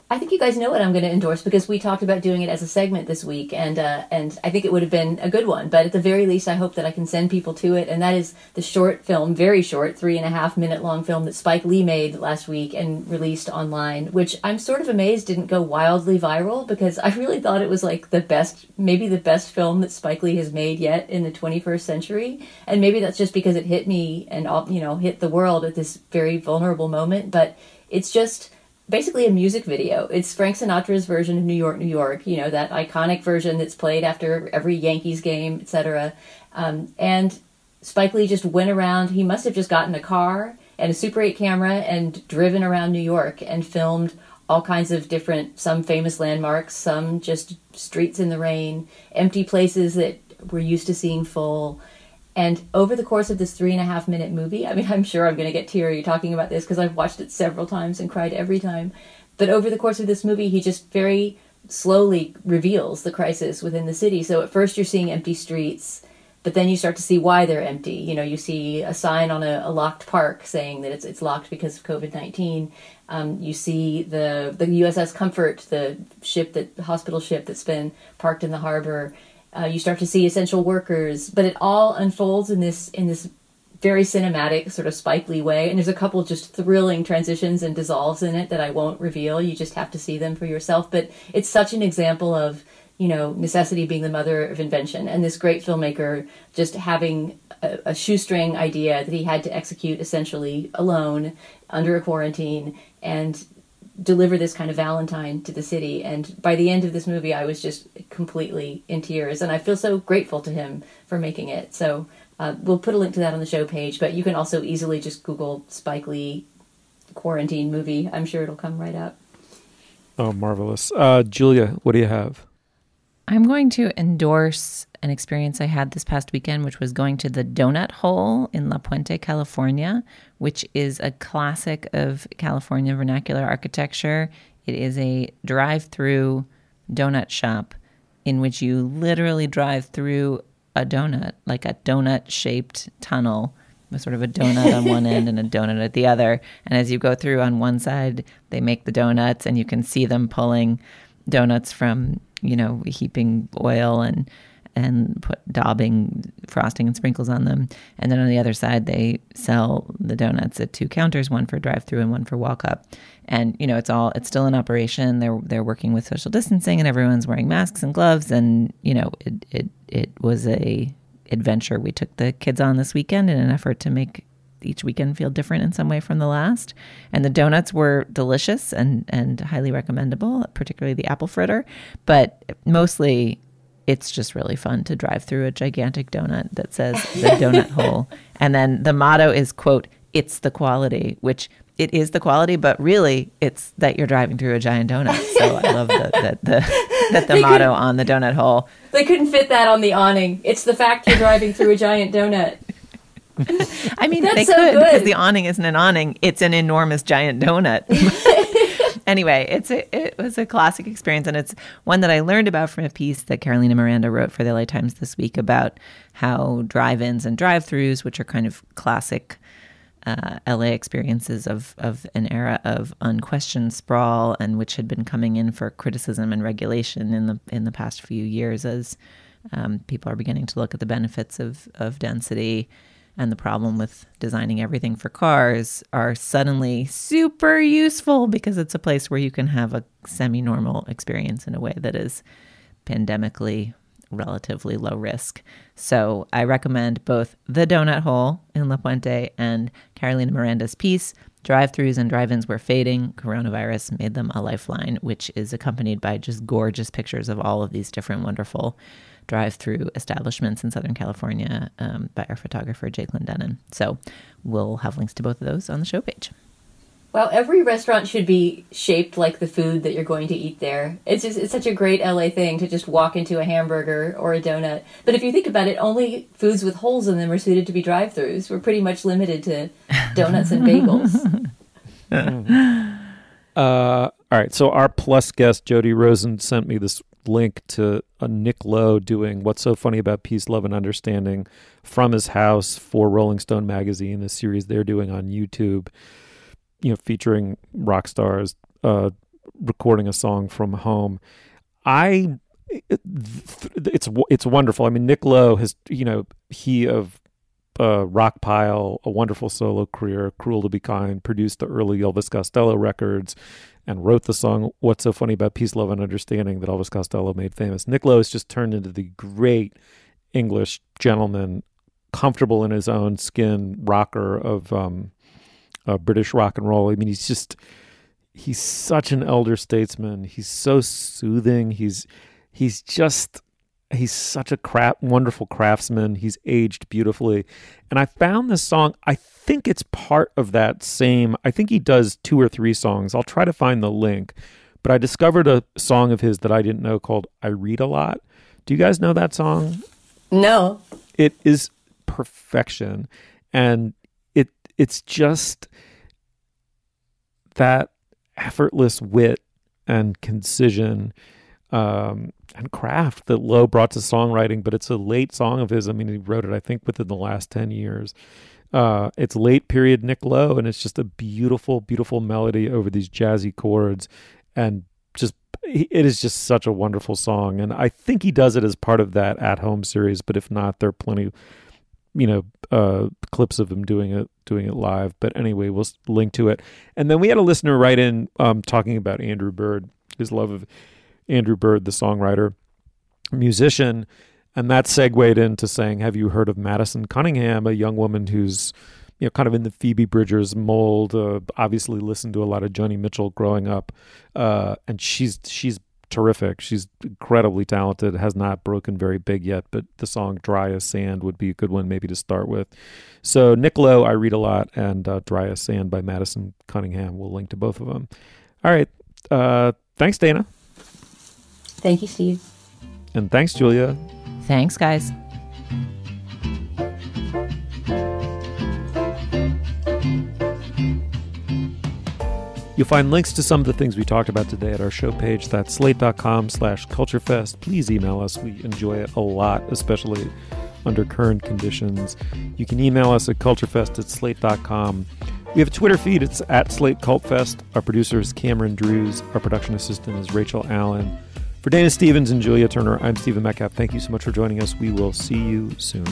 I think you guys know what I'm going to endorse because we talked about doing it as a segment this week, and uh, and I think it would have been a good one. But at the very least, I hope that I can send people to it, and that is the short film, very short, three and a half minute long film that Spike Lee made last week and released online, which I'm sort of amazed didn't go wildly viral because I really thought it was like the best, maybe the best film that Spike Lee has made yet in the 21st century, and maybe that's just because it hit me and you know hit the world at this very vulnerable moment, but it's just basically a music video. It's Frank Sinatra's version of New York, New York. You know that iconic version that's played after every Yankees game, etc. Um, and Spike Lee just went around. He must have just gotten a car and a Super 8 camera and driven around New York and filmed all kinds of different, some famous landmarks, some just streets in the rain, empty places that we're used to seeing full. And over the course of this three and a half minute movie, I mean, I'm sure I'm going to get teary talking about this because I've watched it several times and cried every time. But over the course of this movie, he just very slowly reveals the crisis within the city. So at first, you're seeing empty streets, but then you start to see why they're empty. You know, you see a sign on a, a locked park saying that it's it's locked because of COVID nineteen. Um, you see the the USS Comfort, the ship that the hospital ship that's been parked in the harbor. Uh, you start to see essential workers, but it all unfolds in this in this very cinematic sort of Spike Lee way. And there's a couple just thrilling transitions and dissolves in it that I won't reveal. You just have to see them for yourself. But it's such an example of you know necessity being the mother of invention, and this great filmmaker just having a, a shoestring idea that he had to execute essentially alone under a quarantine and deliver this kind of Valentine to the city. And by the end of this movie, I was just completely in tears. And I feel so grateful to him for making it. So uh, we'll put a link to that on the show page, but you can also easily just Google Spike Lee quarantine movie. I'm sure it'll come right up. Oh, marvelous. Uh, Julia, what do you have? I'm going to endorse an experience I had this past weekend, which was going to the Donut Hole in La Puente, California, which is a classic of California vernacular architecture. It is a drive through donut shop in which you literally drive through a donut, like a donut shaped tunnel with sort of a donut on one end and a donut at the other. And as you go through on one side, they make the donuts and you can see them pulling donuts from, you know, heaping oil and and put daubing frosting and sprinkles on them. And then on the other side, they sell the donuts at two counters, one for drive through and one for walk up. And you know, it's all it's still in operation. They're they're working with social distancing and everyone's wearing masks and gloves. And you know, it it it was a adventure we took the kids on this weekend in an effort to make each weekend feel different in some way from the last. And the donuts were delicious and and highly recommendable, particularly the apple fritter. But mostly it's just really fun to drive through a gigantic donut that says the donut hole. And then the motto is quote, it's the quality, which it is the quality, but really it's that you're driving through a giant donut. So I love that the, the, that the They motto on the donut hole. They couldn't fit that on the awning. It's the fact you're driving through a giant donut. I mean, That's they so could good. because the awning isn't an awning; it's an enormous giant donut. anyway, it's a, it was a classic experience, and it's one that I learned about from a piece that Carolina Miranda wrote for the LA Times this week about how drive-ins and drive-throughs, which are kind of classic uh, LA experiences of of an era of unquestioned sprawl, and which had been coming in for criticism and regulation in the in the past few years as um, people are beginning to look at the benefits of of density and the problem with designing everything for cars are suddenly super useful because it's a place where you can have a semi-normal experience in a way that is pandemically relatively low risk. So I recommend both The Donut Hole in La Puente and Carolina Miranda's piece. Drive throughs and drive ins were fading. Coronavirus made them a lifeline, which is accompanied by just gorgeous pictures of all of these different wonderful drive through establishments in Southern California um, by our photographer, Jake Clendenin. So we'll have links to both of those on the show page. Well, every restaurant should be shaped like the food that you're going to eat there. It's just it's such a great LA thing to just walk into a hamburger or a donut. But if you think about it, only foods with holes in them are suited to be drive-throughs. We're pretty much limited to donuts and bagels. uh, all right. So our plus guest Jody Rosen sent me this link to a Nick Lowe doing "What's So Funny About Peace, Love, and Understanding" from his house for Rolling Stone magazine, the series they're doing on YouTube you know, featuring rock stars uh, recording a song from home. I it's it's wonderful. I mean, Nick Lowe has you know he of uh, Rockpile, a wonderful solo career, Cruel to Be Kind, produced the early Elvis Costello records, and wrote the song "What's So Funny About Peace, Love, and Understanding" that Elvis Costello made famous. Nick Lowe has just turned into the great English gentleman, comfortable in his own skin, rocker of um, uh, British rock and roll. I mean, he's just he's such an elder statesman. He's so soothing. He's he's just he's such a crap wonderful craftsman. He's aged beautifully. And I found this song, I think it's part of that same I think he does two or three songs. I'll try to find the link. But I discovered a song of his that I didn't know called I Read a Lot. Do you guys know that song? No. It is perfection. And it's just that effortless wit and concision um, and craft that Lowe brought to songwriting, but it's a late song of his. I mean, he wrote it, I think, within the last 10 years. Uh, it's late period Nick Lowe, and it's just a beautiful, beautiful melody over these jazzy chords. And just, it is just such a wonderful song. And I think he does it as part of that at home series, but if not, there are plenty you know uh, clips of him doing it doing it live. But anyway, we'll link to it. And then we had a listener write in um, talking about Andrew Bird, his love of Andrew Bird, the songwriter, musician, and that segued into saying, "Have you heard of Madison Cunningham, a young woman who's you know, kind of in the Phoebe Bridgers mold. Uh, obviously, listened to a lot of Joni Mitchell growing up, uh, and she's she's terrific. She's incredibly talented. Has not broken very big yet, but the song "Dry as Sand" would be a good one maybe to start with. So Nick Lowe, I read a lot, and uh, "Dry as Sand" by Madison Cunningham. We'll link to both of them. All right. Uh, thanks, Dana. Thank you, Steve. And thanks, Julia. Thanks, guys. You'll find links to some of the things we talked about today at our show page. That's slate.com slash culturefest. Please email us. We enjoy it a lot, especially under current conditions. You can email us at culturefest at slate.com. We have a Twitter feed. It's at Slate Cultfest. Our producer is Cameron Drews. Our production assistant is Rachel Allen. For Dana Stevens and Julia Turner, I'm Stephen Metcalf. Thank you so much for joining us. We will see you soon.